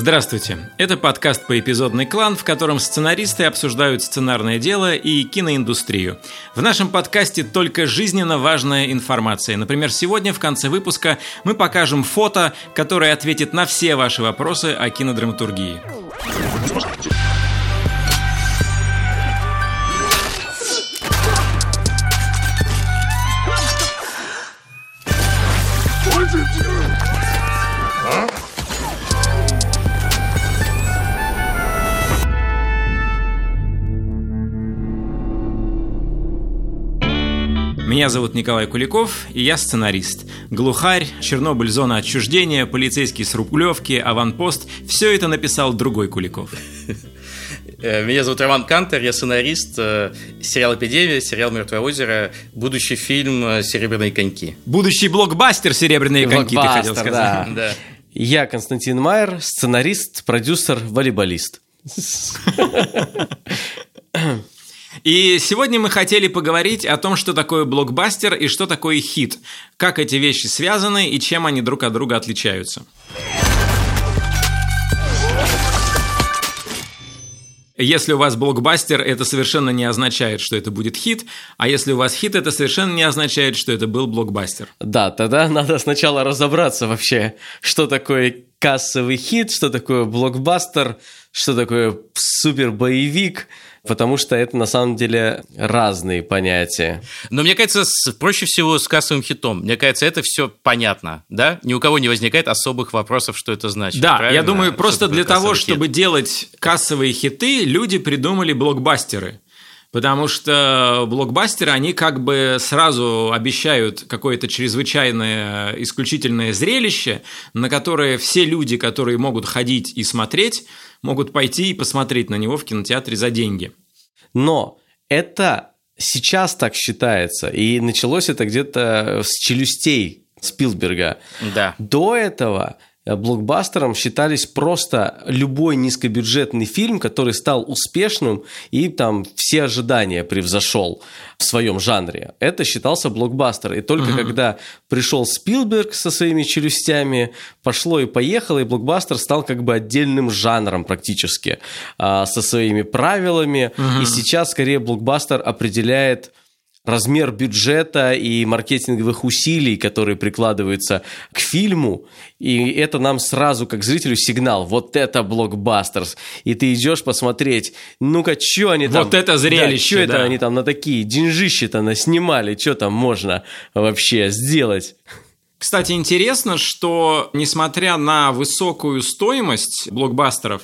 Здравствуйте. Это подкаст «Поэпизодный клан», в котором сценаристы обсуждают сценарное дело и киноиндустрию. В нашем подкасте только жизненно важная информация. Например, сегодня в конце выпуска мы покажем фото, которое ответит на все ваши вопросы о кинодраматургии. Меня зовут Николай Куликов, и я сценарист. Глухарь, Чернобыль, зона отчуждения, полицейский с Рублевки, аванпост – все это написал другой Куликов. Э, меня зовут Роман Кантер, я сценарист э, сериал «Эпидемия», сериал «Мертвое озеро», будущий фильм э, «Серебряные коньки». Будущий блокбастер «Серебряные коньки», ты хотел сказать. Да. да. Я Константин Майер, сценарист, продюсер, волейболист. И сегодня мы хотели поговорить о том, что такое блокбастер и что такое хит, как эти вещи связаны и чем они друг от друга отличаются. Если у вас блокбастер, это совершенно не означает, что это будет хит, а если у вас хит, это совершенно не означает, что это был блокбастер. Да, тогда надо сначала разобраться вообще, что такое кассовый хит, что такое блокбастер, что такое супер боевик, потому что это на самом деле разные понятия. Но мне кажется, проще всего с кассовым хитом. Мне кажется, это все понятно, да? Ни у кого не возникает особых вопросов, что это значит. Да, правильно? я думаю, просто для того, хит? чтобы делать кассовые хиты, люди придумали блокбастеры. Потому что блокбастеры, они как бы сразу обещают какое-то чрезвычайное, исключительное зрелище, на которое все люди, которые могут ходить и смотреть, могут пойти и посмотреть на него в кинотеатре за деньги. Но это сейчас так считается, и началось это где-то с челюстей Спилберга. Да. До этого блокбастером считались просто любой низкобюджетный фильм, который стал успешным и там все ожидания превзошел в своем жанре. Это считался блокбастер. И только uh-huh. когда пришел Спилберг со своими челюстями, пошло и поехало, и блокбастер стал как бы отдельным жанром практически, а, со своими правилами. Uh-huh. И сейчас скорее блокбастер определяет размер бюджета и маркетинговых усилий, которые прикладываются к фильму, и это нам сразу, как зрителю, сигнал. Вот это блокбастер. И ты идешь посмотреть, ну-ка, что они там... Вот это зрелище, да. Что это они там на такие деньжищи-то наснимали, что там можно вообще сделать? Кстати, интересно, что несмотря на высокую стоимость блокбастеров,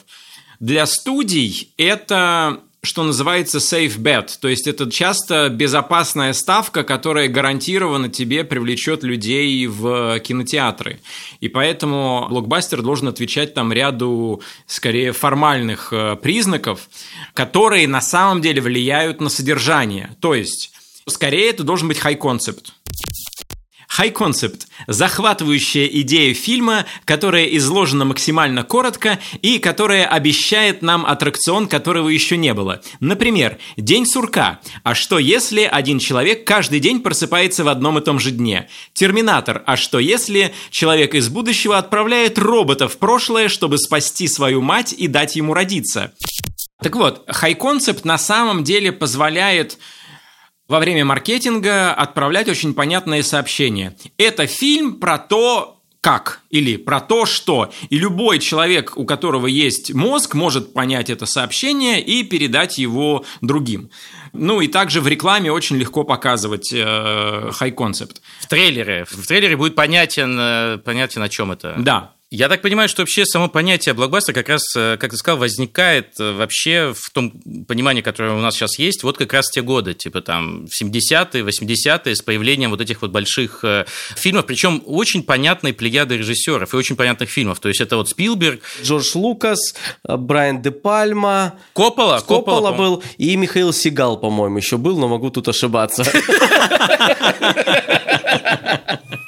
для студий это что называется safe bet, то есть это часто безопасная ставка, которая гарантированно тебе привлечет людей в кинотеатры. И поэтому блокбастер должен отвечать там ряду, скорее, формальных э, признаков, которые на самом деле влияют на содержание. То есть, скорее, это должен быть high concept. High Concept – захватывающая идея фильма, которая изложена максимально коротко и которая обещает нам аттракцион, которого еще не было. Например, День сурка. А что если один человек каждый день просыпается в одном и том же дне? Терминатор. А что если человек из будущего отправляет робота в прошлое, чтобы спасти свою мать и дать ему родиться? Так вот, High Concept на самом деле позволяет во время маркетинга отправлять очень понятные сообщения. Это фильм про то, как или про то, что. И любой человек, у которого есть мозг, может понять это сообщение и передать его другим. Ну и также в рекламе очень легко показывать э, high concept. В трейлере. В трейлере будет понятен, э, понятен о чем это. Да. Я так понимаю, что вообще само понятие блокбастера как раз, э, как ты сказал, возникает э, вообще в том понимании, которое у нас сейчас есть, вот как раз те годы, типа там в 70-е, 80-е, с появлением вот этих вот больших э, фильмов, причем очень понятной плеяды режиссеров и очень понятных фильмов. То есть это вот Спилберг. Джордж Лукас, Брайан Де Пальма. Коппола. Коппола, был. И Михаил Сигал, по-моему, еще был, но могу тут ошибаться.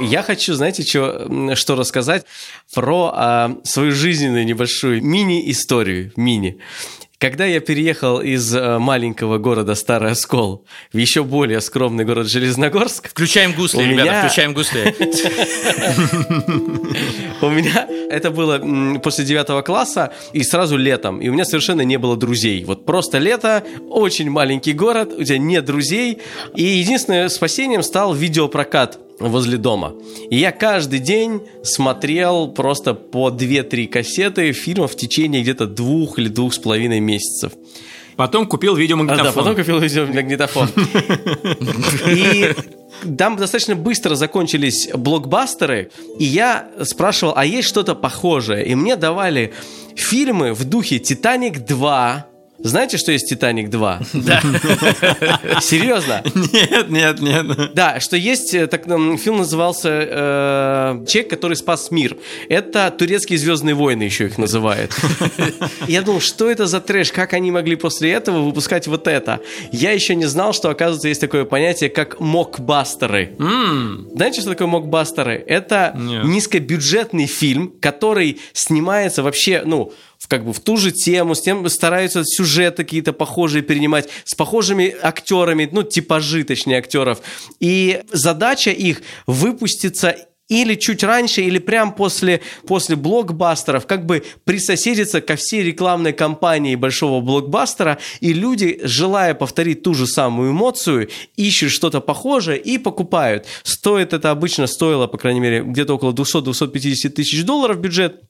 Я хочу, знаете, что, что рассказать про а, свою жизненную небольшую мини-историю, мини. Когда я переехал из э, маленького города Старый Оскол в еще более скромный город Железногорск... Включаем гусли, ребята, меня... включаем гусли. У меня это было после девятого класса и сразу летом, и у меня совершенно не было друзей. Вот просто лето, очень маленький город, у тебя нет друзей, и единственным спасением стал видеопрокат возле дома. И я каждый день смотрел просто по 2-3 кассеты фильмов в течение где-то двух или двух с половиной месяцев. Потом купил видеомагнитофон. А, да, потом купил видеомагнитофон. И там достаточно быстро закончились блокбастеры, и я спрашивал, а есть что-то похожее? И мне давали фильмы в духе «Титаник 2», знаете, что есть «Титаник 2»? Да. Серьезно? Нет, нет, нет. Да, что есть, э, так, фильм назывался э, «Человек, который спас мир». Это турецкие «Звездные войны» еще их называют. Я думал, что это за трэш, как они могли после этого выпускать вот это? Я еще не знал, что, оказывается, есть такое понятие, как мокбастеры. Знаете, что такое мокбастеры? Это низкобюджетный фильм, который снимается вообще, ну, в, как бы в ту же тему, с тем стараются сюжеты какие-то похожие перенимать, с похожими актерами, ну, типажи, точнее, актеров. И задача их выпуститься или чуть раньше, или прям после, после блокбастеров, как бы присоседиться ко всей рекламной кампании большого блокбастера, и люди, желая повторить ту же самую эмоцию, ищут что-то похожее и покупают. Стоит это обычно, стоило, по крайней мере, где-то около 200-250 тысяч долларов бюджет,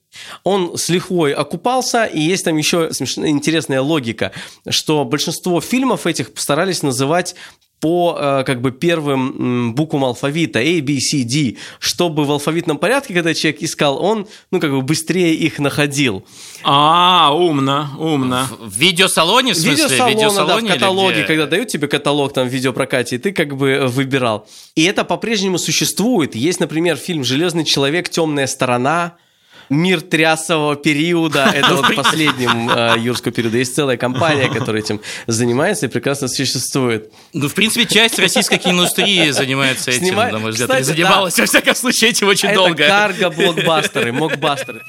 он с лихвой окупался, и есть там еще смешная, интересная логика, что большинство фильмов этих постарались называть по э, как бы первым буквам алфавита A, B, C, D, чтобы в алфавитном порядке, когда человек искал, он ну как бы быстрее их находил. А, умно, умно. В, в видеосалоне, в смысле? Видеосалона, видеосалоне, да, в каталоге, когда дают тебе каталог там в видеопрокате, и ты как бы выбирал. И это по-прежнему существует. Есть, например, фильм «Железный человек. Темная сторона», мир трясового периода, это вот последним э, юрского периода. Есть целая компания, которая этим занимается и прекрасно существует. Ну, в принципе, часть российской киноиндустрии занимается этим, Снимай... на мой взгляд, Кстати, и занималась, да. во всяком случае, этим очень это долго. Это карго-блокбастеры, мокбастеры.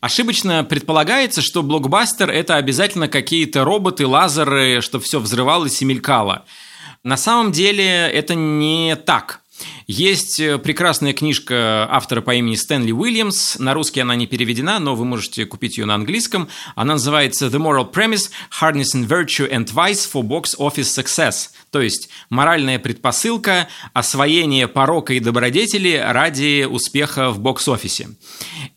Ошибочно предполагается, что блокбастер это обязательно какие-то роботы, лазеры, чтобы все взрывалось и мелькало. На самом деле это не так. Есть э, прекрасная книжка автора по имени Стэнли Уильямс. На русский она не переведена, но вы можете купить ее на английском. Она называется The Moral Premise – Harnessing Virtue and Vice for Box Office Success. То есть моральная предпосылка освоения порока и добродетели ради успеха в бокс-офисе.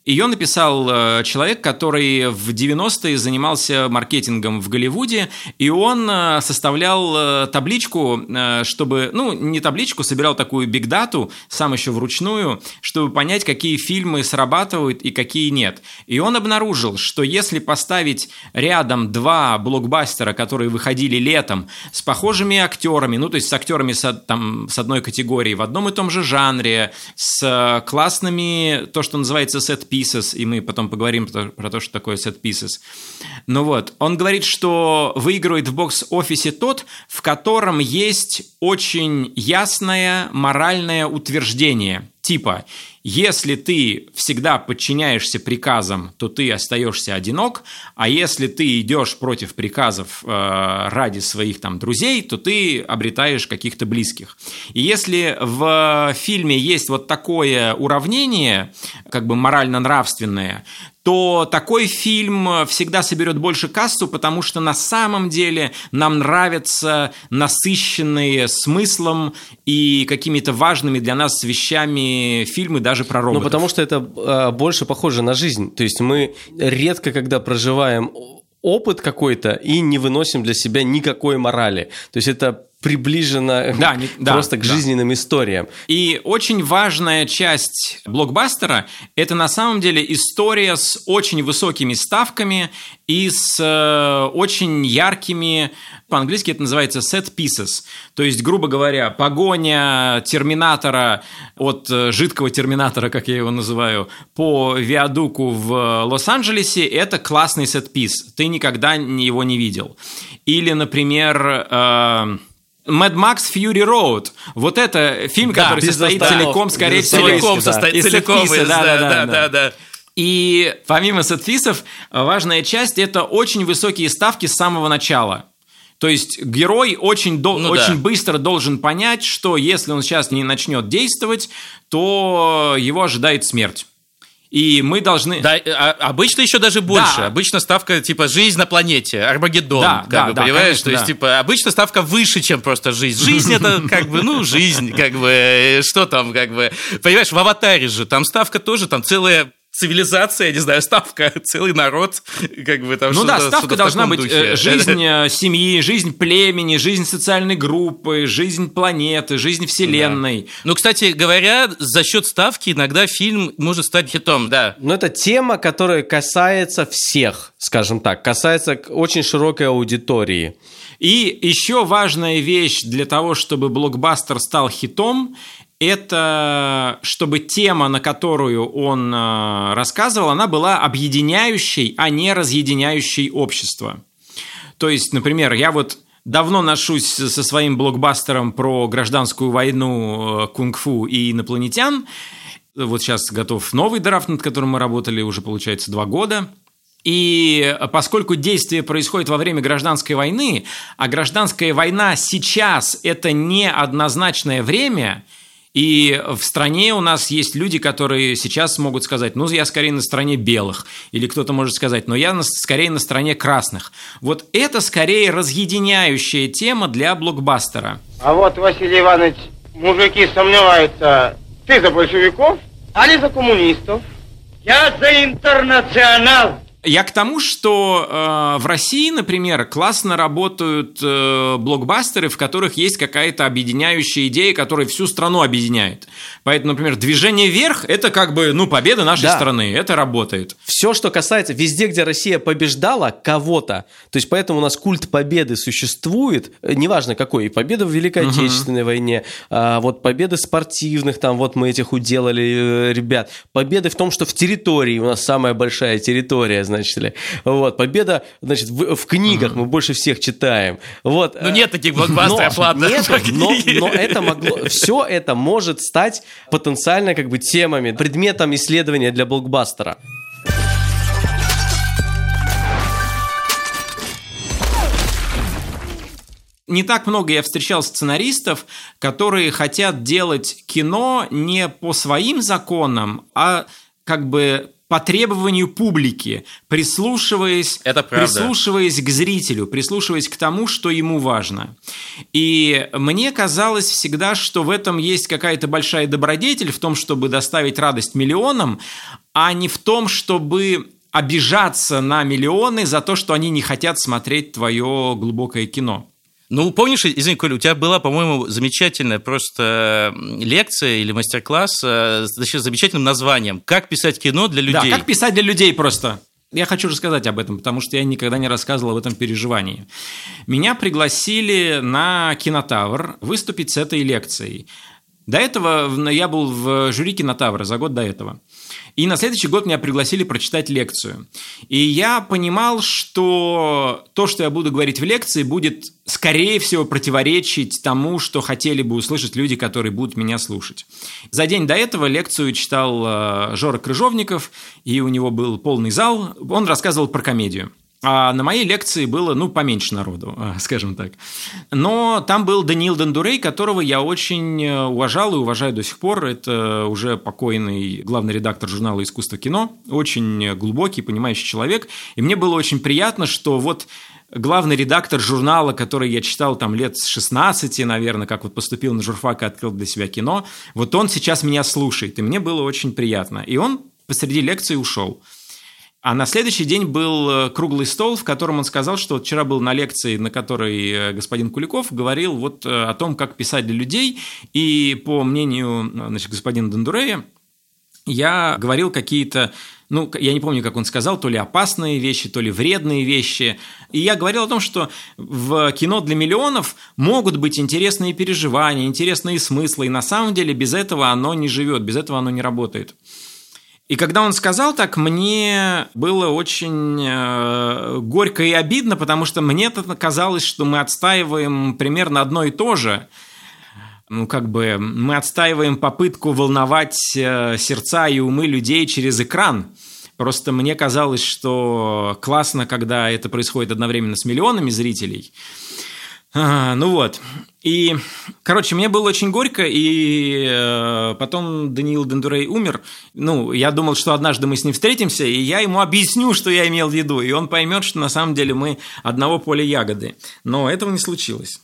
Ее написал э, человек, который в 90-е занимался маркетингом в Голливуде, и он э, составлял э, табличку, чтобы, ну, не табличку, собирал такую бигдату, сам еще вручную, чтобы понять, какие фильмы срабатывают и какие нет. И он обнаружил, что если поставить рядом два блокбастера, которые выходили летом, с похожими актерами, ну, то есть с актерами с, там, с одной категории, в одном и том же жанре, с классными, то, что называется set pieces, и мы потом поговорим про, про то, что такое set pieces. Ну вот, он говорит, что выигрывает в бокс-офисе тот, в котором есть очень ясное моральное утверждение, типа если ты всегда подчиняешься приказам, то ты остаешься одинок, а если ты идешь против приказов э, ради своих там друзей, то ты обретаешь каких-то близких. И если в фильме есть вот такое уравнение, как бы морально-нравственное, то такой фильм всегда соберет больше кассу, потому что на самом деле нам нравятся насыщенные смыслом и какими-то важными для нас вещами фильмы даже про роботов. Ну, потому что это э, больше похоже на жизнь. То есть мы редко, когда проживаем опыт какой-то и не выносим для себя никакой морали. То есть это приближена да, не, просто да, к жизненным да. историям. И очень важная часть блокбастера – это на самом деле история с очень высокими ставками и с э, очень яркими, по-английски это называется set pieces, то есть, грубо говоря, погоня терминатора от э, жидкого терминатора, как я его называю, по виадуку в Лос-Анджелесе – это классный set piece, ты никогда его не видел. Или, например, э, Mad Max Fury Road. Вот это фильм, Да, который состоит остановок, целиком, скорее всего. Целиком из- состоит, целиком из- да, да, да, да, да. И помимо сетфисов, важная часть – это очень высокие ставки с самого начала. То есть герой очень, дол- Ну очень да. быстро должен понять, что если он сейчас не начнет действовать, то его ожидает смерть. И мы должны... Да, а- обычно еще даже больше. Да. Обычно ставка типа жизнь на планете, Армагеддон, Да, как да, бы, да, понимаешь? конечно, То есть, да. типа, обычно ставка выше, чем просто жизнь. Жизнь это как бы, ну, жизнь, как бы, э, что там, как бы. Понимаешь, в аватаре же там ставка тоже, там целая цивилизация, я не знаю, ставка, целый народ, как бы там Ну да, ставка должна быть духе. э, жизнь э, семьи, жизнь племени, жизнь социальной группы, жизнь планеты, жизнь вселенной. Ну, кстати говоря, за счет ставки иногда фильм может стать хитом, да. Но это тема, которая касается всех, скажем так, касается очень широкой аудитории. И еще важная вещь для того, чтобы блокбастер стал хитом, это чтобы тема, на которую он э, рассказывал, она была объединяющей, а не разъединяющей общество. То есть, например, я вот давно ношусь со своим блокбастером про гражданскую войну, э, кунг-фу и инопланетян. Вот сейчас готов новый драфт, над которым мы работали уже, получается, два года. И поскольку действие происходит во время гражданской войны, а гражданская война сейчас – это не однозначное время, и в стране у нас есть люди, которые сейчас могут сказать, ну, я скорее на стороне белых, или кто-то может сказать, но я на- скорее на стороне красных. Вот это скорее разъединяющая тема для блокбастера. А вот, Василий Иванович, мужики сомневаются, ты за большевиков, али за коммунистов? Я за интернационал. Я к тому, что э, в России, например, классно работают э, блокбастеры, в которых есть какая-то объединяющая идея, которая всю страну объединяет. Поэтому, например, движение вверх это как бы ну победа нашей Да. страны, это работает. Все, что касается везде, где Россия побеждала кого-то, то есть поэтому у нас культ победы существует, э, неважно какой, и победа в Великой Отечественной войне, а, вот победы спортивных, там вот мы этих уделали э, ребят, победы в том, что в территории, у нас самая большая территория, значит ли, вот, победа, значит, в, в книгах мы больше всех читаем, вот. Ну, э, нет таких блокбастеров, но- ладно. Нет, но, но это могло, все это может стать потенциально как бы темами, предметом исследования для блокбастера. Не так много я встречал сценаристов, которые хотят делать кино не по своим законам, а как бы по требованию публики, прислушиваясь, Это правда. прислушиваясь к зрителю, прислушиваясь к тому, что ему важно. И мне казалось всегда, что в этом есть какая-то большая добродетель в том, чтобы доставить радость миллионам, а не в том, чтобы обижаться на миллионы за то, что они не хотят смотреть твое глубокое кино. Ну, помнишь, извини, Коля, у тебя была, по-моему, замечательная просто лекция или мастер-класс э, с замечательным названием «Как писать кино для людей». Да, как писать для людей просто. Я хочу рассказать об этом, потому что я никогда не рассказывал об этом переживании. Меня пригласили на Кинотавр выступить с этой лекцией. До этого я был в жюри Кинотавра за год до этого. И на следующий год меня пригласили прочитать лекцию. И я понимал, что то, что я буду говорить в лекции, будет, скорее всего, противоречить тому, что хотели бы услышать люди, которые будут меня слушать. За день до этого лекцию читал э, Жора Крыжовников, и у него был полный зал. Он рассказывал про комедию. А на моей лекции было, ну, поменьше народу, э, скажем так. Но там был Даниил Дендурей, которого я очень э, уважал и уважаю до сих пор. Это уже покойный главный редактор журнала «Искусство кино». Очень глубокий, понимающий человек. И мне было очень приятно, что вот главный редактор журнала, который я читал там лет с 16, наверное, как вот поступил на журфак и открыл для себя кино, вот он сейчас меня слушает, и мне было очень приятно. И он посреди лекции ушел. А на следующий день был э, круглый стол, в котором он сказал, что вчера был на лекции, на которой э, господин Куликов говорил вот э, о том, как писать для людей. И по мнению значит, господина Дондурея, я говорил какие-то, ну, я не помню, как он сказал, то ли опасные вещи, то ли вредные вещи. И я говорил о том, что в кино для миллионов могут быть интересные переживания, интересные смыслы, и на самом деле без этого оно не живет, без этого оно не работает. И когда он сказал так, мне было очень э, горько и обидно, потому что мне казалось, что мы отстаиваем примерно одно и то же. Ну, как бы мы отстаиваем попытку волновать э, сердца и умы людей через экран. Просто мне казалось, что классно, когда это происходит одновременно с миллионами зрителей. А, ну вот. И, короче, мне было очень горько, и э, потом Даниил Дендурей умер. Ну, я думал, что однажды мы с ним встретимся, и я ему объясню, что я имел в виду, и он поймет, что на самом деле мы одного поля ягоды. Но этого не случилось.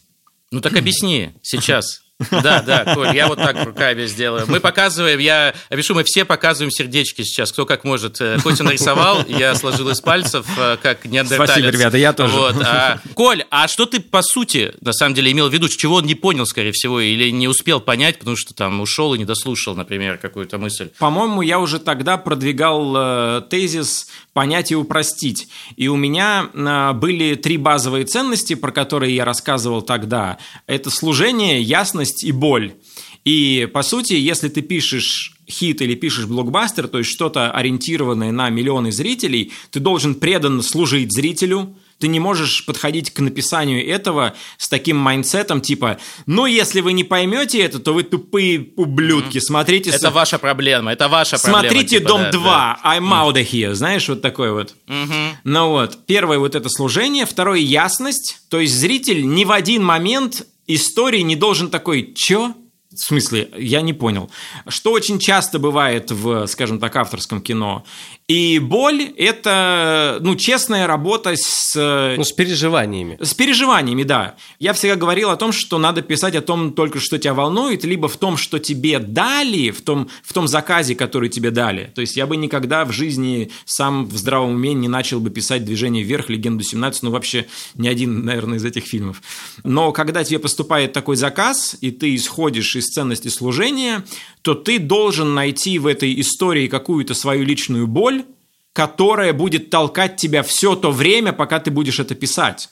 Ну так объясни сейчас. Да, да, Коль, я вот так руками сделаю. Мы показываем, я опишу, мы все показываем сердечки сейчас, кто как может. Э, Костя нарисовал, я сложил из пальцев, э, как неандерталец. Спасибо, ребята, я тоже. Вот. А, Коль, а что ты, по сути, на самом деле имел в виду, чего он не понял, скорее всего, или не успел понять, потому что там ушел и не дослушал, например, какую-то мысль? По-моему, я уже тогда продвигал э, тезис понять и упростить. И у меня э, были три базовые ценности, про которые я рассказывал тогда. Это служение, ясность и боль. И, по сути, если ты пишешь хит или пишешь блокбастер, то есть что-то ориентированное на миллионы зрителей, ты должен преданно служить зрителю – ты не можешь подходить к написанию этого с таким mindset ом, типа, ну, если вы не поймете это, то вы тупые ублюдки, смотрите... Это с... ваша проблема, это ваша проблема. Смотрите типа, «Дом да, 2», да. I'm out of here, знаешь, вот такой вот. Ну вот, первое вот это служение, второе – ясность, то есть зритель ни в один момент истории не должен такой, чё? В смысле, я не понял. Что очень часто бывает в, скажем так, авторском кино. И боль – это, ну, честная работа с... Ну, с переживаниями. С переживаниями, да. Я всегда говорил о том, что надо писать о том только, что тебя волнует, либо в том, что тебе дали, в том, в том заказе, который тебе дали. То есть я бы никогда в жизни сам в здравом уме не начал бы писать «Движение вверх», «Легенду 17», ну, вообще ни один, наверное, из этих фильмов. Но когда тебе поступает такой заказ, и ты исходишь из ценности служения, то ты должен найти в этой истории какую-то свою личную боль, которая будет толкать тебя все то время, пока ты будешь это писать.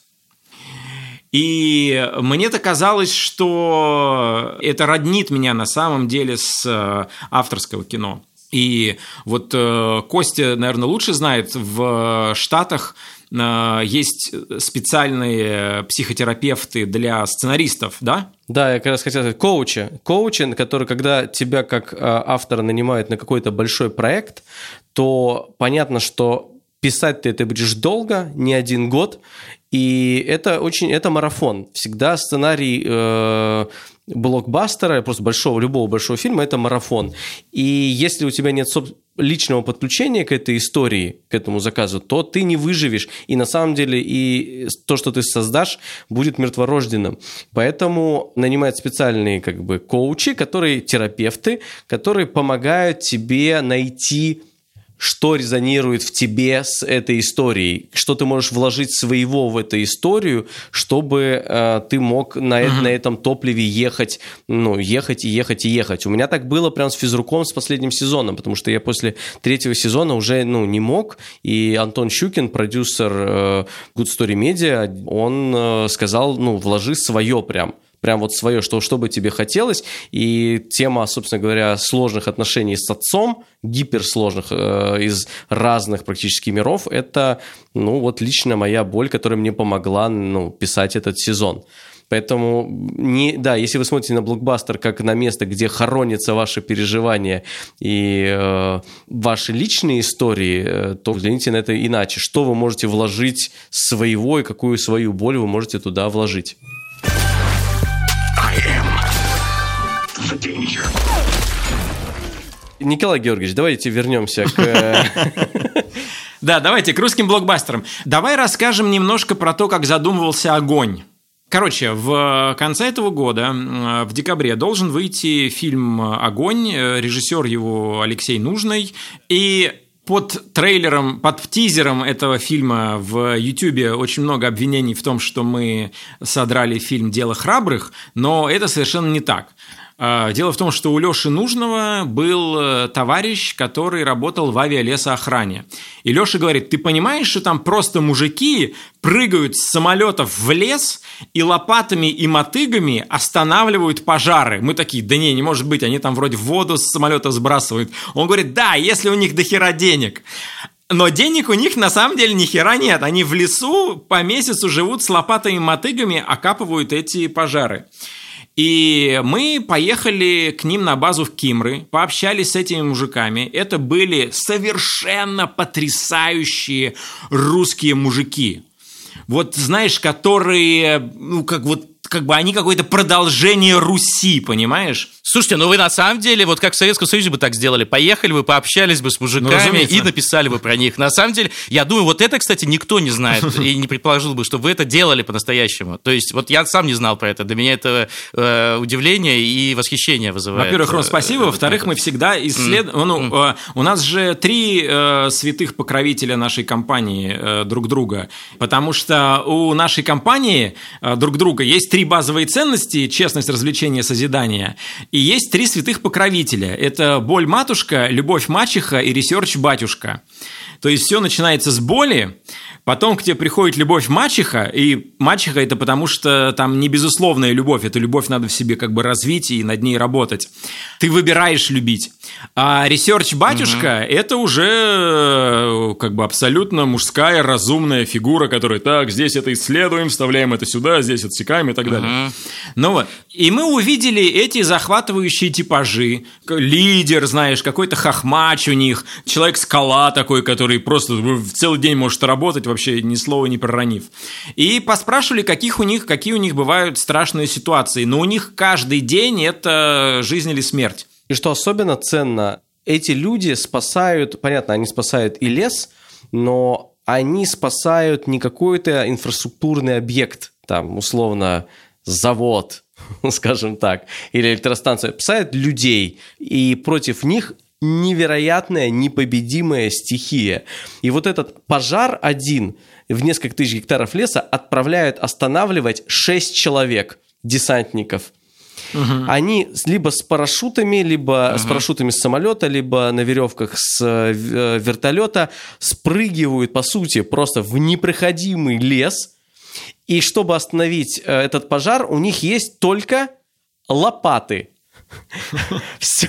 И мне-то казалось, что это роднит меня на самом деле с э, авторского кино. И вот э, Костя, наверное, лучше знает, в Штатах э, есть специальные психотерапевты для сценаристов, да? Да, я как раз хотел сказать, коучи. Коучи, который, когда тебя как автора нанимают на какой-то большой проект, то понятно, что писать ты это будешь долго, не один год, и это очень, это марафон. Всегда сценарий э, блокбастера, просто большого, любого большого фильма, это марафон. И если у тебя нет личного подключения к этой истории, к этому заказу, то ты не выживешь. И на самом деле и то, что ты создашь, будет мертворожденным. Поэтому нанимают специальные как бы коучи, которые терапевты, которые помогают тебе найти что резонирует в тебе с этой историей, что ты можешь вложить своего в эту историю, чтобы э, ты мог на, uh-huh. на этом топливе ехать, ну, ехать и ехать и ехать. У меня так было прям с физруком с последним сезоном, потому что я после третьего сезона уже, ну, не мог, и Антон Щукин, продюсер э, Good Story Media, он э, сказал, ну, вложи свое прям прям вот свое, что, что бы тебе хотелось. И тема, собственно говоря, сложных отношений с отцом, гиперсложных э, из разных практически миров, это, ну, вот лично моя боль, которая мне помогла, ну, писать этот сезон. Поэтому, не, да, если вы смотрите на блокбастер как на место, где хоронятся ваши переживания и э, ваши личные истории, э, то взгляните на это иначе. Что вы можете вложить своего и какую свою боль вы можете туда вложить? Николай Георгиевич, давайте вернемся к... Э, да, давайте к русским блокбастерам. Давай расскажем немножко про то, как задумывался огонь. Короче, в конце этого года, в декабре, должен выйти фильм «Огонь», режиссер его Алексей Нужный, и под трейлером, под тизером этого фильма в Ютубе очень много обвинений в том, что мы содрали фильм «Дело храбрых», но это совершенно не так. А, дело в том, что у Леши Нужного был э, товарищ, который работал в авиалесоохране. И Леша говорит, ты понимаешь, что там просто мужики прыгают с самолетов в лес и лопатами и мотыгами останавливают пожары. Мы такие, да не, не может быть, они там вроде воду с самолета сбрасывают. Он говорит, да, если у них дохера денег. Но денег у них на самом деле ни хера нет. Они в лесу по месяцу живут с лопатами и мотыгами, окапывают эти пожары. И мы поехали к ним на базу в Кимры, пообщались с этими мужиками. Это были совершенно потрясающие русские мужики. Вот, знаешь, которые, ну, как вот как бы они какое-то продолжение Руси, понимаешь? Слушайте, ну вы на самом деле, вот как в Советском Союзе бы так сделали, поехали бы, пообщались бы с мужиками ну, и написали бы про них. На самом деле, я думаю, вот это, кстати, никто не знает и не предположил бы, что вы это делали по-настоящему. То есть, вот я сам не знал про это. Для меня это э, удивление и восхищение вызывает. Во-первых, Ром, спасибо. Э, Во-вторых, мы всегда исследуем... Ну, э, у нас же три э, святых покровителя нашей компании э, друг друга, потому что у нашей компании э, друг друга есть три базовые ценности – честность, развлечение, созидание – и есть три святых покровителя. Это боль матушка, любовь мачеха и research батюшка. То есть все начинается с боли, потом к тебе приходит любовь мачеха, и мачеха это потому, что там не безусловная любовь, эту любовь надо в себе как бы развить и над ней работать. Ты выбираешь любить. А research батюшка угу. это уже э, как бы абсолютно мужская разумная фигура, которая так, здесь это исследуем, вставляем это сюда, здесь отсекаем и так далее. Угу. Ну вот. И мы увидели эти захватывающие типажи. Лидер, знаешь, какой-то хохмач у них, человек-скала такой, который просто в целый день может работать, вообще ни слова не проронив. И поспрашивали, каких у них, какие у них бывают страшные ситуации. Но у них каждый день это жизнь или смерть. И что особенно ценно, эти люди спасают, понятно, они спасают и лес, но они спасают не какой-то инфраструктурный объект, там, условно, завод, скажем так, или электростанция, спасают людей, и против них невероятная, непобедимая стихия. И вот этот пожар один в несколько тысяч гектаров леса отправляют останавливать 6 человек, десантников – Угу. Они либо с парашютами, либо угу. с парашютами с самолета, либо на веревках с э, э, вертолета спрыгивают, по сути, просто в непроходимый лес. И чтобы остановить э, этот пожар, у них есть только лопаты. Все.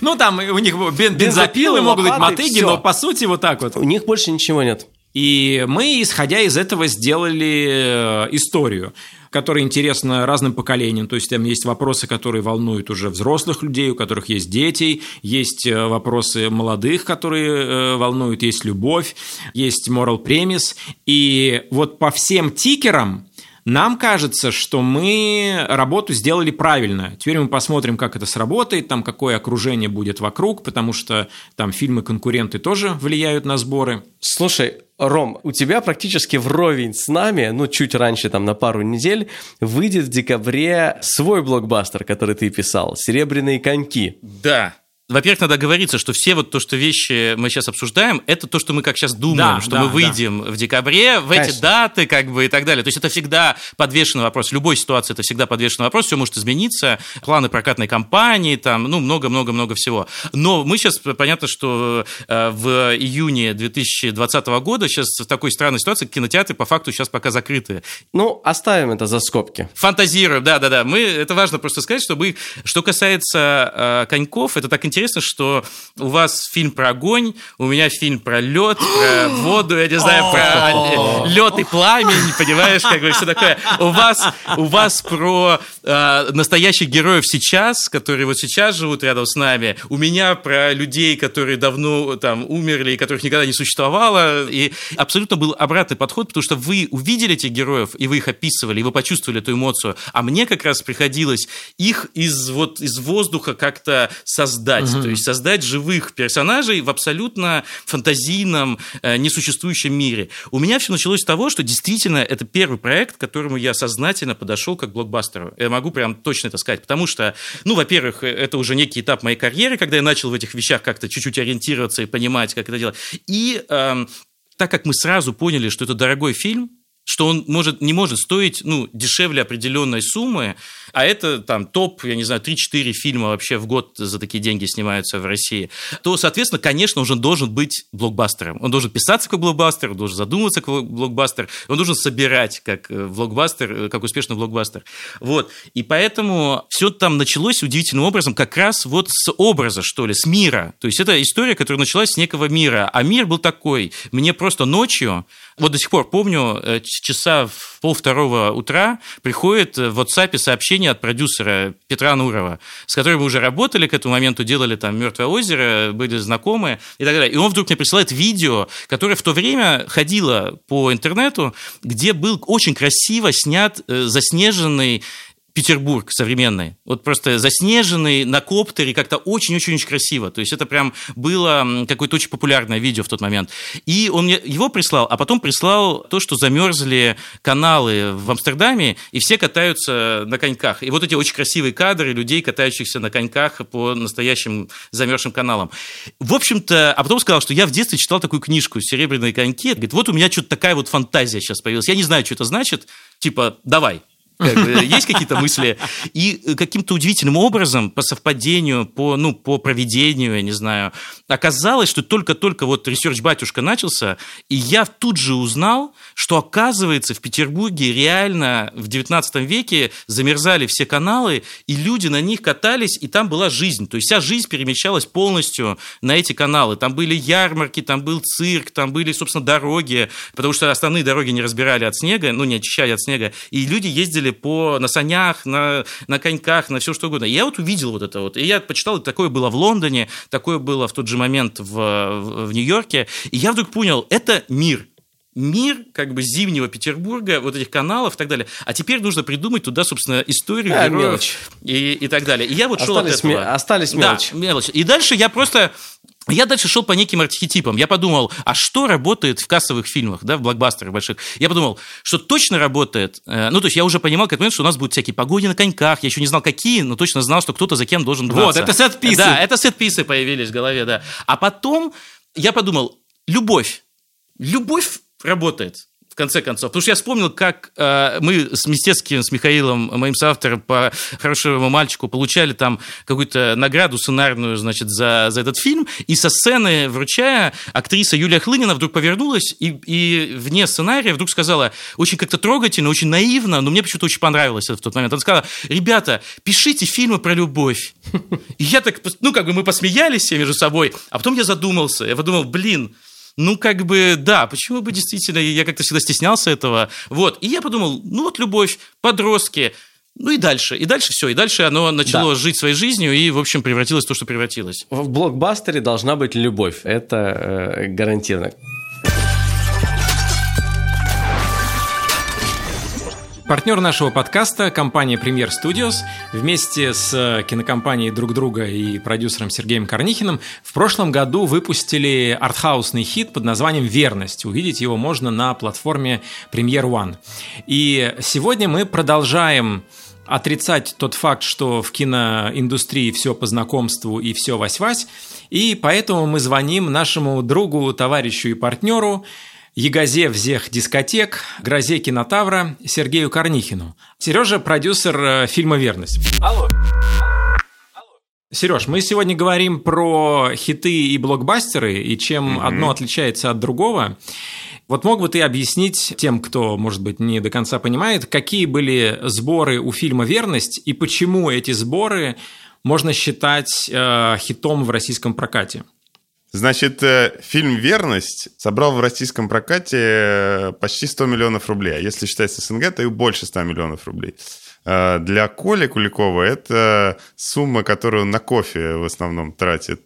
Ну, там у них бензопилы могут быть мотыги, но по сути вот так вот. У них больше ничего нет. И мы, исходя из этого, сделали историю которая интересна разным поколениям. То есть там есть вопросы, которые волнуют уже взрослых людей, у которых есть дети, есть э, вопросы молодых, которые э, волнуют, есть любовь, есть moral premise. И вот по всем тикерам нам кажется, что мы работу сделали правильно. Теперь мы посмотрим, как это сработает, там какое окружение будет вокруг, потому что там фильмы-конкуренты тоже влияют на сборы. Слушай, Ром, у тебя практически вровень с нами, ну, чуть раньше, там, на пару недель, выйдет в декабре свой блокбастер, который ты писал, «Серебряные коньки». Да, во-первых, надо говориться, что все вот то, что вещи мы сейчас обсуждаем, это то, что мы как сейчас думаем, да, что да, мы выйдем да. в декабре, в Конечно. эти даты, как бы и так далее. То есть это всегда подвешенный вопрос. В любой ситуации это всегда подвешенный вопрос, все может измениться, планы прокатной кампании, там, ну, много-много-много всего. Но мы сейчас, понятно, что э, в июне 2020 года сейчас в такой странной ситуации кинотеатры по факту сейчас пока закрыты. Ну, оставим это за скобки. Фантазируем, да-да-да. Мы, это важно просто сказать, что мы, что касается э, коньков, это так интересно, интересно, что у вас фильм про огонь, у меня фильм про лед, про воду, я не знаю, про лед и пламень, понимаешь, как бы все такое. У вас, у вас про э, настоящих героев сейчас, которые вот сейчас живут рядом с нами. У меня про людей, которые давно там умерли и которых никогда не существовало. И абсолютно был обратный подход, потому что вы увидели этих героев, и вы их описывали, и вы почувствовали эту эмоцию. А мне как раз приходилось их из, вот, из воздуха как-то создать создать, угу. то есть создать живых персонажей в абсолютно фантазийном, э, несуществующем мире. У меня все началось с того, что действительно это первый проект, к которому я сознательно подошел как блокбастеру. Я могу прям точно это сказать, потому что, ну, во-первых, это уже некий этап моей карьеры, когда я начал в этих вещах как-то чуть-чуть ориентироваться и понимать, как это делать. И э, так как мы сразу поняли, что это дорогой фильм, что он может, не может стоить ну, дешевле определенной суммы, а это там топ, я не знаю, 3-4 фильма вообще в год за такие деньги снимаются в России, то, соответственно, конечно, он должен быть блокбастером. Он должен писаться как блокбастер, он должен задумываться как блокбастер, он должен собирать как э, блокбастер, э, как успешный блокбастер. Вот. И поэтому все там началось удивительным образом как раз вот с образа, что ли, с мира. То есть это история, которая началась с некого мира. А мир был такой. Мне просто ночью, вот до сих пор помню, э, часа в пол второго утра приходит в WhatsApp сообщение от продюсера Петра Нурова, с которым мы уже работали к этому моменту, делали там «Мертвое озеро», были знакомы и так далее. И он вдруг мне присылает видео, которое в то время ходило по интернету, где был очень красиво снят э, заснеженный Петербург современный. Вот просто заснеженный на коптере, как-то очень-очень-очень красиво. То есть это прям было какое-то очень популярное видео в тот момент. И он мне его прислал, а потом прислал то, что замерзли каналы в Амстердаме, и все катаются на коньках. И вот эти очень красивые кадры людей, катающихся на коньках по настоящим замерзшим каналам. В общем-то, а потом сказал, что я в детстве читал такую книжку «Серебряные коньки». Говорит, вот у меня что-то такая вот фантазия сейчас появилась. Я не знаю, что это значит. Типа, давай, как бы, есть какие-то мысли? И э, каким-то удивительным образом, по совпадению, по, ну, по проведению, я не знаю, оказалось, что только-только вот research батюшка начался, и я тут же узнал, что, оказывается, в Петербурге реально в 19 веке замерзали все каналы, и люди на них катались, и там была жизнь. То есть вся жизнь перемещалась полностью на эти каналы. Там были ярмарки, там был цирк, там были, собственно, дороги, потому что основные дороги не разбирали от снега, ну, не очищали от снега, и люди ездили ездили по, на санях, на, на коньках, на все что угодно. Я вот увидел вот это вот. И я почитал, такое было в Лондоне, такое было в тот же момент в, в, в Нью-Йорке. И я вдруг понял, это мир мир как бы зимнего Петербурга, вот этих каналов и так далее. А теперь нужно придумать туда, собственно, историю а, героев и, и так далее. И я вот остались шел от этого. Ме- остались мелочи. Да, мелочи. И дальше я просто я дальше шел по неким архетипам. Я подумал, а что работает в кассовых фильмах, да, в блокбастерах больших? Я подумал, что точно работает. Э, ну, то есть я уже понимал, как момент, что у нас будут всякие погони на коньках. Я еще не знал, какие, но точно знал, что кто-то за кем должен драться. Вот, это сет-писы. Да, это сет-писы появились в голове, да. А потом я подумал, любовь. Любовь работает конце концов. Потому что я вспомнил, как э, мы с Мистецким, с Михаилом, моим соавтором по «Хорошему мальчику» получали там какую-то награду сценарную, значит, за, за этот фильм, и со сцены, вручая, актриса Юлия Хлынина вдруг повернулась и, и вне сценария вдруг сказала очень как-то трогательно, очень наивно, но мне почему-то очень понравилось это в тот момент. Она сказала, ребята, пишите фильмы про любовь. И я так, ну, как бы мы посмеялись все между собой, а потом я задумался, я подумал, блин, ну, как бы, да, почему бы действительно, я как-то всегда стеснялся этого. Вот, и я подумал, ну вот любовь, подростки, ну и дальше, и дальше все, и дальше оно начало да. жить своей жизнью и, в общем, превратилось в то, что превратилось. В блокбастере должна быть любовь, это э, гарантированно. Партнер нашего подкаста – компания Premier Studios. Вместе с кинокомпанией друг друга и продюсером Сергеем Корнихиным в прошлом году выпустили артхаусный хит под названием «Верность». Увидеть его можно на платформе Premier One. И сегодня мы продолжаем отрицать тот факт, что в киноиндустрии все по знакомству и все вась-вась, и поэтому мы звоним нашему другу, товарищу и партнеру – Ягозе всех дискотек, грозе кинотавра Сергею Корнихину. Сережа – продюсер э, фильма «Верность». Алло. Сереж, мы сегодня говорим про хиты и блокбастеры, и чем mm-hmm. одно отличается от другого. Вот мог бы ты объяснить тем, кто, может быть, не до конца понимает, какие были сборы у фильма «Верность» и почему эти сборы можно считать э, хитом в российском прокате? Значит, э, фильм «Верность» собрал в российском прокате э, почти 100 миллионов рублей. А если считать СНГ, то и больше 100 миллионов рублей. Э, для Коли Куликова это сумма, которую на кофе в основном тратит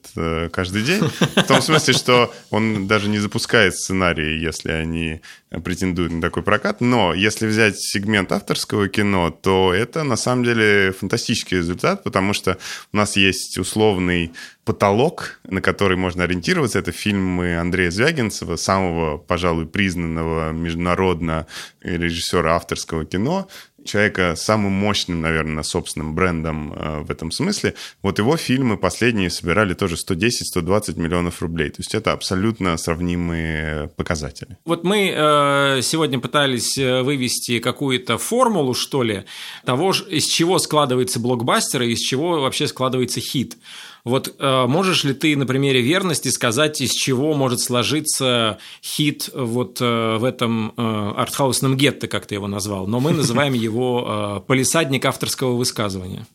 каждый день. В том смысле, что он даже не запускает сценарии, если они претендуют на такой прокат. Но если взять сегмент авторского кино, то это на самом деле фантастический результат, потому что у нас есть условный потолок, на который можно ориентироваться. Это фильмы Андрея Звягинцева, самого, пожалуй, признанного международно режиссера авторского кино. Человека самым мощным, наверное, собственным брендом э, в этом смысле. Вот его фильмы последние собирали тоже 110-120 миллионов рублей. То есть это абсолютно сравнимые показатели. Вот мы э, сегодня пытались э, вывести какую-то формулу, что ли, того, из чего складывается блокбастер и из чего вообще складывается хит. Вот э, можешь ли ты на примере верности сказать, из чего может сложиться хит вот э, в этом э, артхаусном гетто, как ты его назвал, но мы называем его э, полисадник авторского высказывания?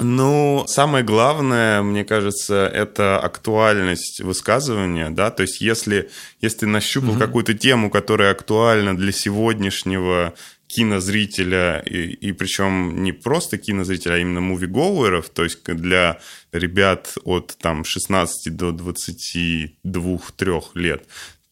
Ну, самое главное, мне кажется, это актуальность высказывания, да, то есть если, если ты нащупал угу. какую-то тему, которая актуальна для сегодняшнего кинозрителя, и, и причем не просто кинозрителя, а именно мувиговеров, то есть для ребят от там 16 до 22-3 лет,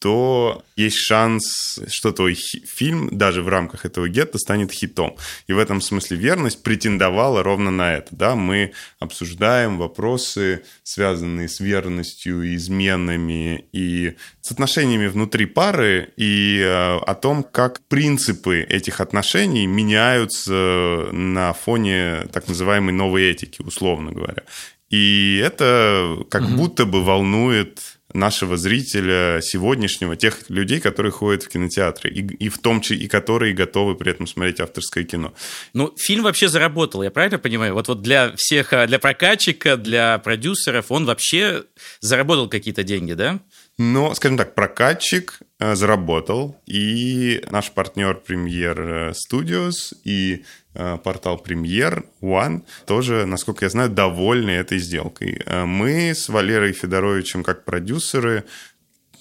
то есть шанс, что твой фильм даже в рамках этого гетто станет хитом. И в этом смысле верность претендовала ровно на это. Да? Мы обсуждаем вопросы, связанные с верностью, изменами и с отношениями внутри пары и э, о том, как принципы этих отношений меняются на фоне так называемой новой этики, условно говоря. И это как угу. будто бы волнует нашего зрителя сегодняшнего, тех людей, которые ходят в кинотеатры, и, и в том числе, и которые готовы при этом смотреть авторское кино. Ну, фильм вообще заработал, я правильно понимаю? Вот, вот для всех, а, для прокатчика, для продюсеров, он вообще заработал какие-то деньги, да? Но, скажем так, прокатчик заработал, и наш партнер Премьер Studios, и Э, портал Премьер, One, тоже, насколько я знаю, довольны этой сделкой. Э, мы с Валерой Федоровичем, как продюсеры,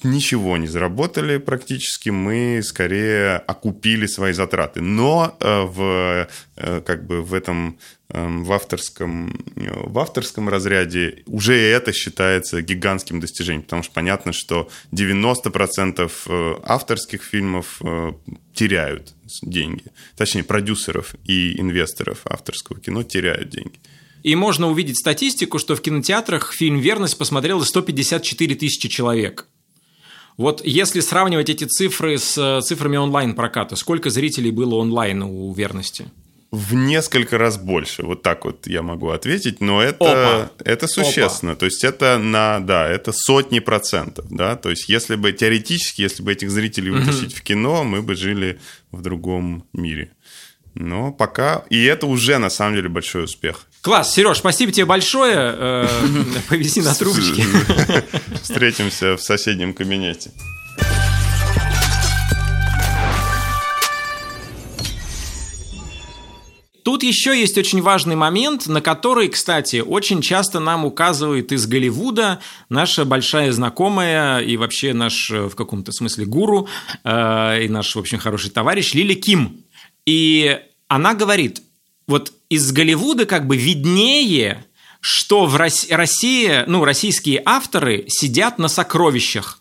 ничего не заработали практически, мы скорее окупили свои затраты. Но э, в, как бы в этом эм, в авторском, в авторском разряде уже это считается гигантским достижением, потому что понятно, что 90% авторских фильмов теряют деньги. Точнее, продюсеров и инвесторов авторского кино теряют деньги. И можно увидеть статистику, что в кинотеатрах фильм «Верность» посмотрело 154 тысячи человек. Вот если сравнивать эти цифры с э, цифрами онлайн-проката, сколько зрителей было онлайн у «Верности»? в несколько раз больше. Вот так вот я могу ответить, но это, это существенно. Опа. То есть это на, да, это сотни процентов, да. То есть если бы теоретически, если бы этих зрителей вытащить угу. в кино, мы бы жили в другом мире. Но пока... И это уже, на самом деле, большой успех. Класс, Сереж, спасибо тебе большое. Э, повиси на трубочке. Встретимся в соседнем кабинете. Тут еще есть очень важный момент, на который, кстати, очень часто нам указывает из Голливуда наша большая знакомая и вообще наш э, в каком-то смысле гуру э, и наш, в общем, хороший товарищ Лили Ким. И она говорит, вот из Голливуда как бы виднее, что в России, ну, российские авторы сидят на сокровищах.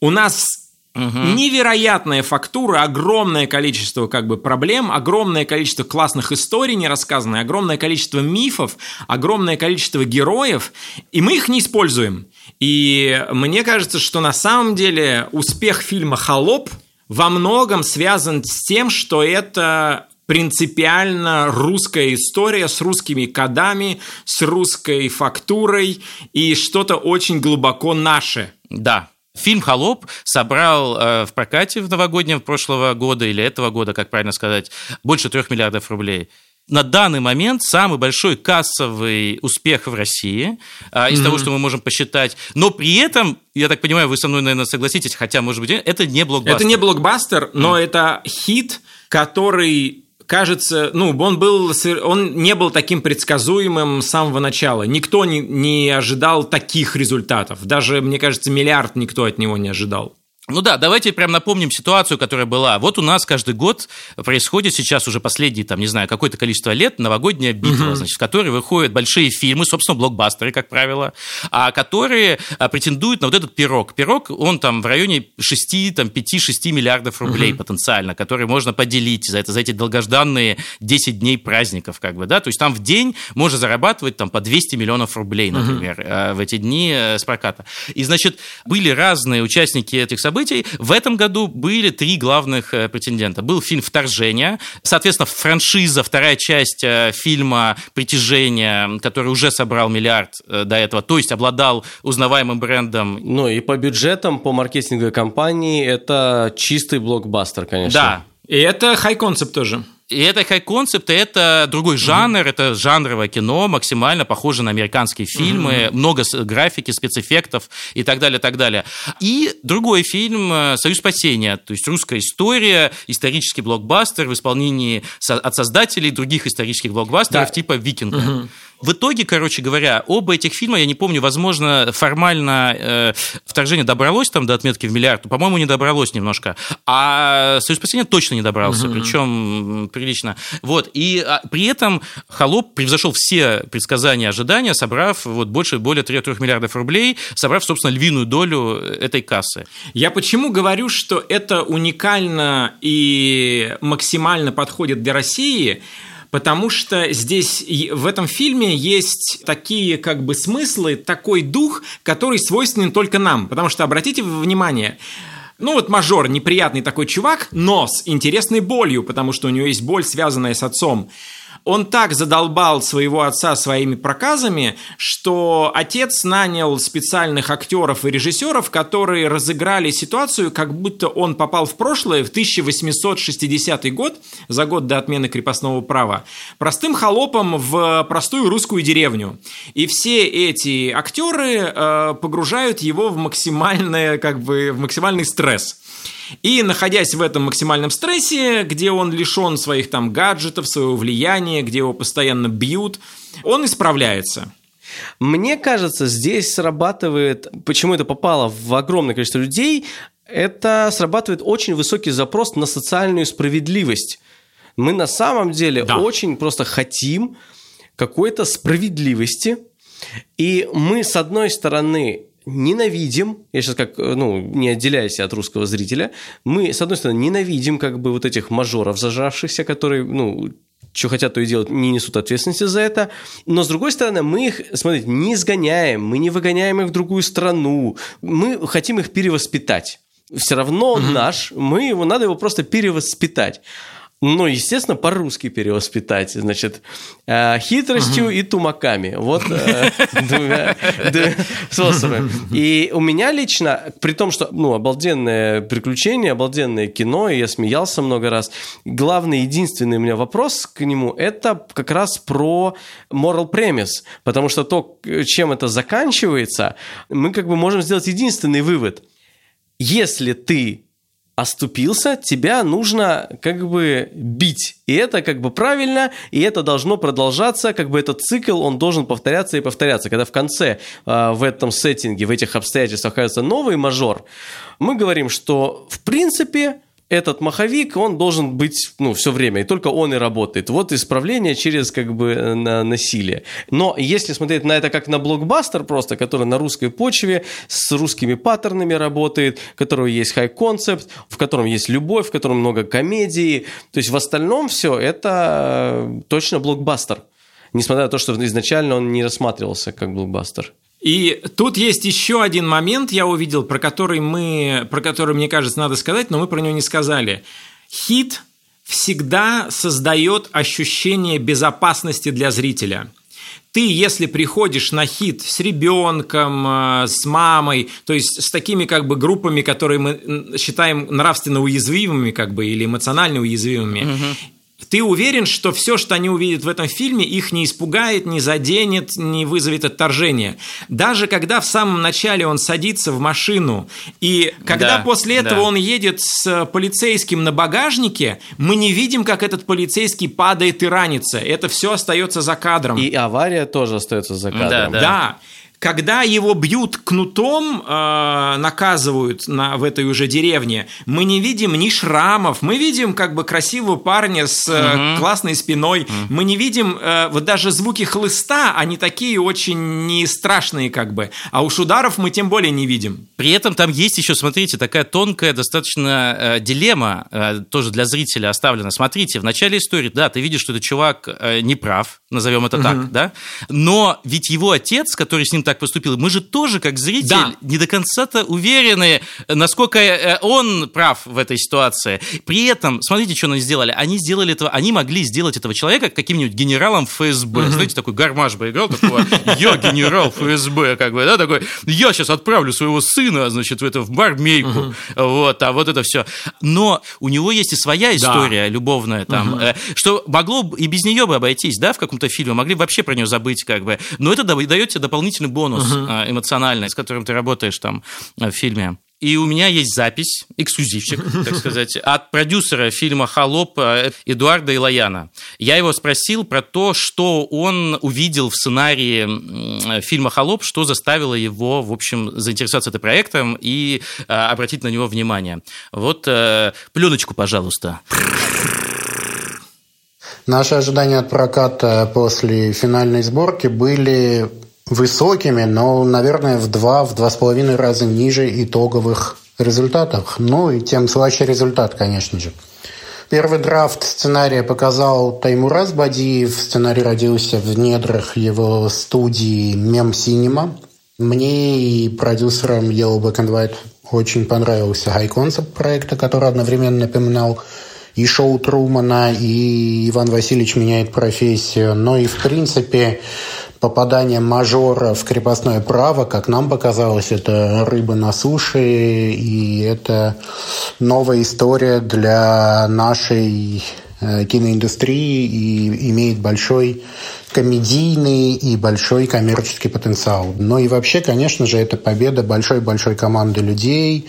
У нас Угу. Невероятная фактура, огромное количество как бы проблем, огромное количество классных историй не рассказанных, огромное количество мифов, огромное количество героев, и мы их не используем. И мне кажется, что на самом деле успех фильма «Холоп» во многом связан с тем, что это принципиально русская история с русскими кодами, с русской фактурой и что-то очень глубоко наше. Да, Фильм «Холоп» собрал э, в прокате в новогоднем прошлого года или этого года, как правильно сказать, больше трех миллиардов рублей на данный момент самый большой кассовый успех в России а, из mm-hmm. того, что мы можем посчитать. Но при этом, я так понимаю, вы со мной, наверное, согласитесь, хотя, может быть, это не блокбастер. Это не блокбастер, но mm. это хит, который кажется, ну, он был, он не был таким предсказуемым с самого начала. Никто не, не ожидал таких результатов. Даже, мне кажется, миллиард никто от него не ожидал. Ну да, давайте прям напомним ситуацию, которая была. Вот у нас каждый год происходит сейчас уже последние, там, не знаю, какое-то количество лет новогодняя битва, угу. значит, в которой выходят большие фильмы, собственно, блокбастеры, как правило, а которые а, претендуют на вот этот пирог. Пирог, он там в районе 6, там, 5-6 миллиардов рублей угу. потенциально, которые можно поделить за, это, за эти долгожданные 10 дней праздников, как бы, да, то есть там в день можно зарабатывать там по 200 миллионов рублей, например, угу. в эти дни э, с проката. И, значит, были разные участники этих событий, событий. В этом году были три главных э, претендента. Был фильм «Вторжение», соответственно, франшиза, вторая часть э, фильма «Притяжение», который уже собрал миллиард э, до этого, то есть обладал узнаваемым брендом. Ну и по бюджетам, по маркетинговой кампании это чистый блокбастер, конечно. Да, И это хай-концепт тоже. И это хай-концепт, это другой жанр, это жанровое кино, максимально похоже на американские фильмы, много с- графики, спецэффектов и так далее, так далее. И другой фильм э, «Союз спасения», то есть русская история, исторический блокбастер в исполнении от создателей других исторических блокбастеров Да. типа «Викинга». В итоге, короче говоря, оба этих фильма, я не помню, возможно, формально э, вторжение добралось там до отметки в миллиард, по-моему, не добралось немножко. А Союз спасения точно не добрался, причем м, прилично. Вот. И а, при этом Холоп превзошел все предсказания, ожидания, собрав вот больше, более 3, миллиардов рублей, собрав, собственно, львиную долю этой кассы. Я почему говорю, что это уникально и максимально подходит для России? Потому что здесь, в этом фильме есть такие как бы смыслы, такой дух, который свойственен только нам. Потому что, обратите внимание, ну вот мажор, неприятный такой чувак, но с интересной болью, потому что у него есть боль, связанная с отцом. Он так задолбал своего отца своими проказами, что отец нанял специальных актеров и режиссеров, которые разыграли ситуацию, как будто он попал в прошлое, в 1860 год, за год до отмены крепостного права, простым холопом в простую русскую деревню. И все эти актеры э, погружают его в максимальное, как бы, в максимальный стресс. И находясь в этом максимальном стрессе, где он лишен своих там гаджетов, своего влияния, где его постоянно бьют, он исправляется. Мне кажется, здесь срабатывает, почему это попало в огромное количество людей, это срабатывает очень высокий запрос на социальную справедливость. Мы на самом деле Да. очень просто хотим какой-то справедливости, и мы, с одной стороны, ненавидим, я сейчас как, э, ну, не отделяясь от русского зрителя, мы, с одной стороны, ненавидим как бы вот этих мажоров зажравшихся, которые, ну, что хотят, то и делают, не несут ответственности за это. Но, с другой стороны, мы их, смотрите, не изгоняем, мы не выгоняем их в другую страну, мы хотим их перевоспитать. Все равно он наш, мы его, надо его просто перевоспитать. Ну, естественно, по-русски перевоспитать, значит, э, хитростью и тумаками. Вот э, двумя двумя способами. И у меня лично, при том, что, ну, обалденное приключение, обалденное кино, и я смеялся много раз, главный, единственный у меня вопрос к нему, это как раз про moral premise, потому что то, чем это заканчивается, мы как бы можем сделать единственный вывод. Если ты оступился, тебя нужно как бы бить. И это как бы правильно, и это должно продолжаться, как бы этот цикл, он должен повторяться и повторяться. Когда в конце э, в этом сеттинге, в этих обстоятельствах оказывается новый мажор, мы говорим, что в принципе этот маховик, он должен быть, ну, все время, и только он и работает. Вот исправление через, как бы, э, на насилие. Но если смотреть на это как на блокбастер просто, который на русской почве, с русскими паттернами работает, у которого есть хай-концепт, в котором есть любовь, в котором много комедии, то есть в остальном все это э, точно блокбастер. Несмотря на то, что изначально он не рассматривался как блокбастер. И тут есть еще один момент, я увидел, про который мы, про который, мне кажется, надо сказать, но мы про него не сказали. Хит всегда создает ощущение безопасности для зрителя. Ты, если приходишь на хит с ребенком, э, с мамой, то есть с такими как бы группами, которые мы считаем нравственно уязвимыми, как бы, или эмоционально уязвимыми, ты уверен, что все, что они увидят в этом фильме, их не испугает, не заденет, не вызовет отторжения. Даже когда в самом начале он садится в машину, и когда Да, после этого да. он едет с полицейским на багажнике, мы не видим, как этот полицейский падает и ранится. Это все остается за кадром. И авария тоже остается за кадром. Да, да. Да. Когда его бьют кнутом, э, наказывают на, в этой уже деревне, мы не видим ни шрамов, мы видим как бы красивого парня с э, классной спиной, мы не видим э, вот даже звуки хлыста, они такие очень не страшные как бы, а уж ударов мы тем более не видим. При этом там есть еще, смотрите, такая тонкая достаточно э, дилемма, э, тоже для зрителя оставлена. Смотрите, в начале истории, да, ты видишь, что этот чувак э, не прав, назовем это так, да, но ведь его отец, который с ним так так поступил. Мы же тоже, как зритель, Да. не до конца-то уверены, насколько э, он прав в этой ситуации. При этом, смотрите, что они сделали. Они сделали этого, они могли сделать этого человека каким-нибудь генералом ФСБ. Знаете, такой гармаш бы играл, такого, я генерал ФСБ, как бы, да, такой, я сейчас отправлю своего сына, значит, в это, в бармейку, вот, а вот это все. Но у него есть и своя история любовная там, э, что могло и без нее бы обойтись, да, в каком-то фильме, могли вообще про нее забыть, как бы. Но это да- дает тебе дополнительный бонус а, эмоциональный, с которым ты работаешь там а, в фильме. И у меня есть запись, эксклюзивчик, так сказать, от продюсера фильма «Холоп» э, Эдуарда Илояна. Я его спросил про то, что он увидел в сценарии м, фильма «Холоп», что заставило его, в общем, заинтересоваться этим проектом и э, обратить на него внимание. Вот э, пленочку, пожалуйста. Наши ожидания от проката после финальной сборки были высокими, но, наверное, в два, в два с половиной раза ниже итоговых результатов. Ну и тем слаще результат, конечно же. Первый драфт сценария показал Таймураз Бадиев. Сценарий родился в недрах его студии Мем Синема. Мне и продюсерам Yellow Black and White очень понравился хай-концепт проекта, который одновременно напоминал и шоу Трумана, и Иван Васильевич меняет профессию. Но и, в принципе, попадание мажора в крепостное право, как нам показалось, это рыба на суше, и это новая история для нашей э, киноиндустрии и имеет большой комедийный и большой коммерческий потенциал. Но и вообще, конечно же, это победа большой-большой команды людей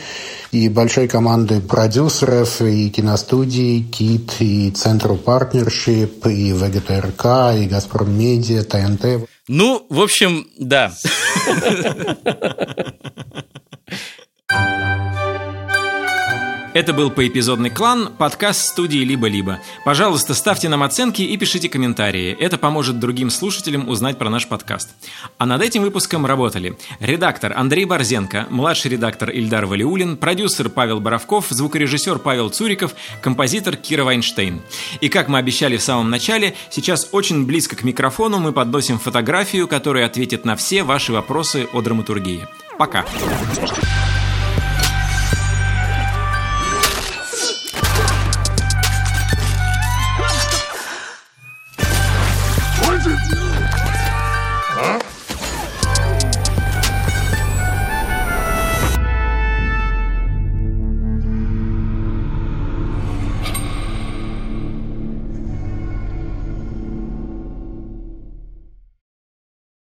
и большой команды продюсеров и киностудий КИТ, и Центру Партнершип, и ВГТРК, и Газпром Медиа, ТНТ. Ну, в общем, да. Это был поэпизодный клан, подкаст студии «Либо-либо». Пожалуйста, ставьте нам оценки и пишите комментарии. Это поможет другим слушателям узнать про наш подкаст. А над этим выпуском работали редактор Андрей Борзенко, младший редактор Ильдар Валиулин, продюсер Павел Боровков, звукорежиссер Павел Цуриков, композитор Кира Вайнштейн. И как мы обещали в самом начале, сейчас очень близко к микрофону мы подносим фотографию, которая ответит на все ваши вопросы о драматургии. Пока! Пока.